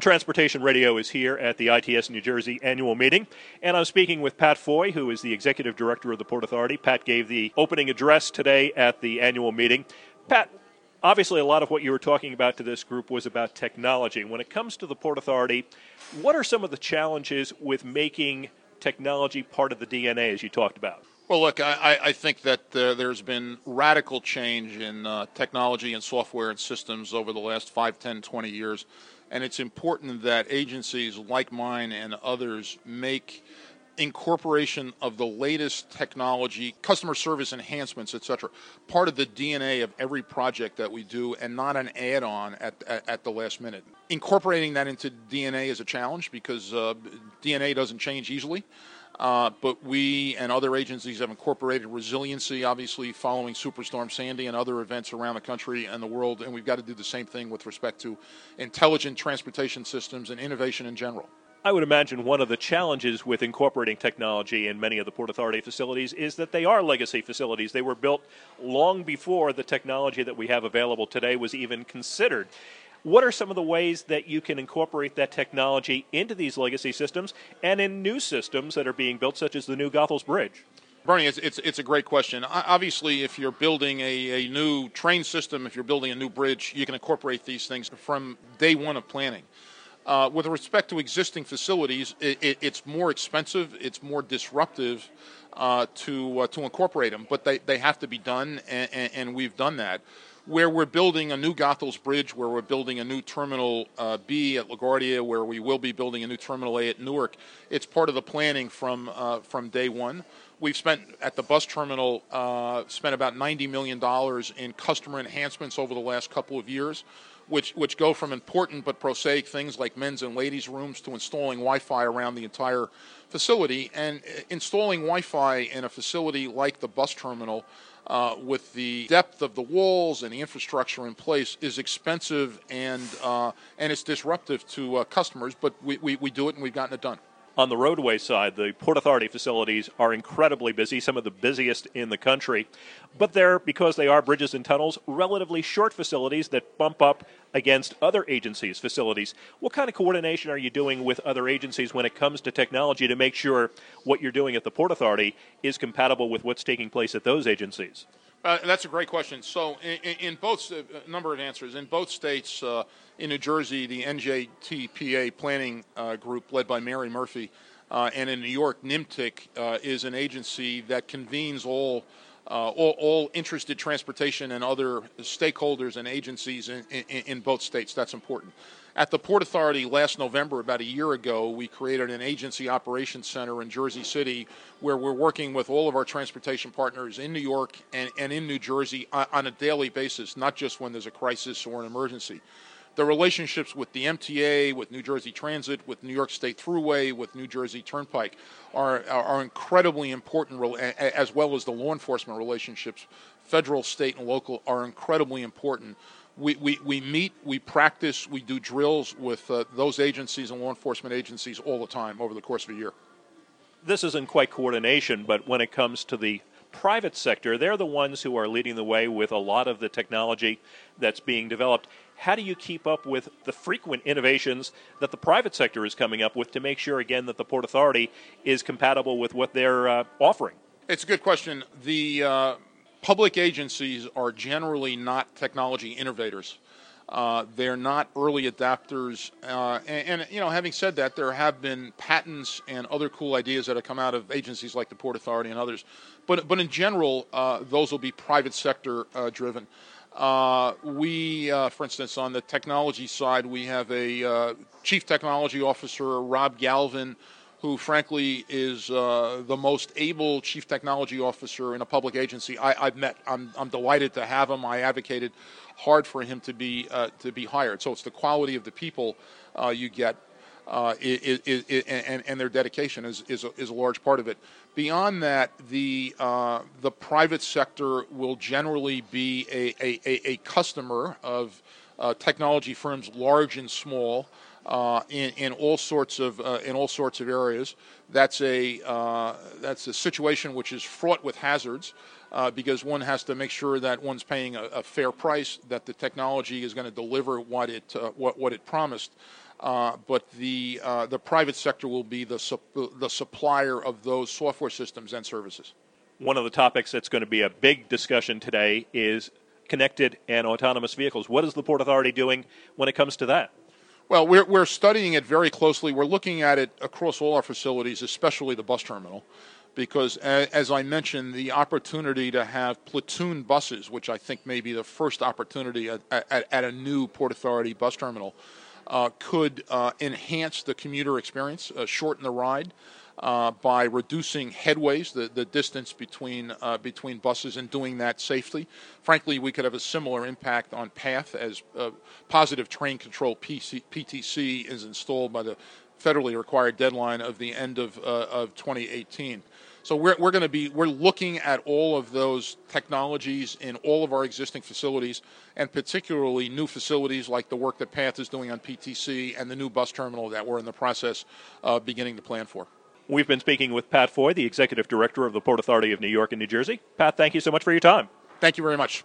Transportation Radio is here at the ITS New Jersey annual meeting, and I'm speaking with Pat Foye, who is the executive director of the Port Authority. Pat gave the opening address today at the annual meeting. Pat, obviously, a lot of what you were talking about to this group was about technology. When it comes to the Port Authority, what are some of the challenges with making technology part of the DNA, as you talked about? Well, look, I, I think that uh, there's been radical change in uh, technology and software and systems over the last 5, 10, 20 years. And it's important that agencies like mine and others make incorporation of the latest technology, customer service enhancements, etc., part of the DNA of every project that we do and not an add on at, at, at, the last minute. Incorporating that into DNA is a challenge because uh, DNA doesn't change easily. Uh, but we and other agencies have incorporated resiliency, obviously, following Superstorm Sandy and other events around the country and the world. And we've got to do the same thing with respect to intelligent transportation systems and innovation in general. I would imagine one of the challenges with incorporating technology in many of the Port Authority facilities is that they are legacy facilities. They were built long before the technology that we have available today was even considered. What are some of the ways that you can incorporate that technology into these legacy systems and in new systems that are being built, such as the new Goethals Bridge? Bernie, it's, it's, it's, a great question. Obviously, if you're building a, a new train system, if you're building a new bridge, you can incorporate these things from day one of planning. Uh, with respect to existing facilities, it, it, it's more expensive, it's more disruptive uh, to uh, to incorporate them, but they, they have to be done, and, and, and we've done that where we're building a new Goethals Bridge, where we're building a new Terminal uh, B at LaGuardia, where we will be building a new Terminal A at Newark. It's part of the planning from uh, from day one. We've spent at the bus terminal uh, spent about $90 million in customer enhancements over the last couple of years, which which go from important but prosaic things like men's and ladies' rooms to installing Wi-Fi around the entire facility. And uh, installing Wi-Fi in a facility like the bus terminal uh, with the depth of the walls and the infrastructure in place is expensive and uh, and it's disruptive to uh, customers. But we, we, we do it and we've gotten it done. On the roadway side, the Port Authority facilities are incredibly busy, some of the busiest in the country. But they're, because they are bridges and tunnels, relatively short facilities that bump up against other agencies' facilities. What kind of coordination are you doing with other agencies when it comes to technology to make sure what you're doing at the Port Authority is compatible with what's taking place at those agencies? Uh, that's a great question. So, in, in both a uh, number of answers in both states, uh, in New Jersey, the NJTPA planning uh, group led by Mary Murphy, uh, and in New York, NYMTC uh, is an agency that convenes all, Uh, all, all interested transportation and other stakeholders and agencies in, in, in both states. That's important. At the Port Authority last November, about a year ago, we created an agency operations center in Jersey City where we're working with all of our transportation partners in New York and, and in New Jersey on a daily basis, not just when there's a crisis or an emergency the relationships with the MTA, with New Jersey Transit, with New York State Thruway, with New Jersey Turnpike are, are incredibly important, as well as the law enforcement relationships, federal, state, and local, are incredibly important we, we, we meet, we practice, we do drills with uh, those agencies and law enforcement agencies all the time over the course of a year. This isn't quite coordination, but when it comes to the private sector, they're the ones who are leading the way with a lot of the technology that's being developed. How do you keep up with the frequent innovations that the private sector is coming up with to make sure, again, that the Port Authority is compatible with what they're uh, offering? It's a good question. The uh, public agencies are generally not technology innovators. Uh, they're not early adapters. Uh, and, and, you know, having said that, there have been patents and other cool ideas that have come out of agencies like the Port Authority and others. But, but in general, uh, those will be private sector uh, driven. Uh, we, uh, for instance, on the technology side, we have a chief technology officer, Rob Galvin, who frankly is uh, the most able chief technology officer in a public agency I, have met. I'm, I'm delighted to have him. I advocated hard for him to be uh, to be hired. So it's the quality of the people uh, you get. Uh, and, and, their dedication is, is a, is, a, large part of it. Beyond that, the uh, the private sector will generally be a, a, a customer of uh, technology firms, large and small uh, in, in all sorts of uh, in all sorts of areas. That's a uh, that's a situation which is fraught with hazards. Uh, because one has to make sure that one's paying a, a fair price, that the technology is going to deliver what it uh, what, what it promised. but the the private sector will be the sup- the supplier of those software systems and services. One of the topics that's going to be a big discussion today is connected and autonomous vehicles. What is the Port Authority doing when it comes to that? Well, we're, we're studying it very closely. We're looking at it across all our facilities, especially the bus terminal, because as I mentioned, the opportunity to have platoon buses, which I think may be the first opportunity at, at, at a new Port Authority bus terminal, uh, could uh, enhance the commuter experience, uh, shorten the ride. Uh, by reducing headways, the, the distance between uh, between buses, and doing that safely. Frankly, we could have a similar impact on path as uh, positive train control PC, PTC is installed by the federally required deadline of the end of of 2018. So we're, we're going to be we're looking at all of those technologies in all of our existing facilities, and particularly new facilities like the work that Path is doing on PTC and the new bus terminal that we're in the process of beginning to plan for. We've been speaking with Pat Foye, the executive director of the Port Authority of New York and New Jersey. Pat, thank you so much for your time. Thank you very much.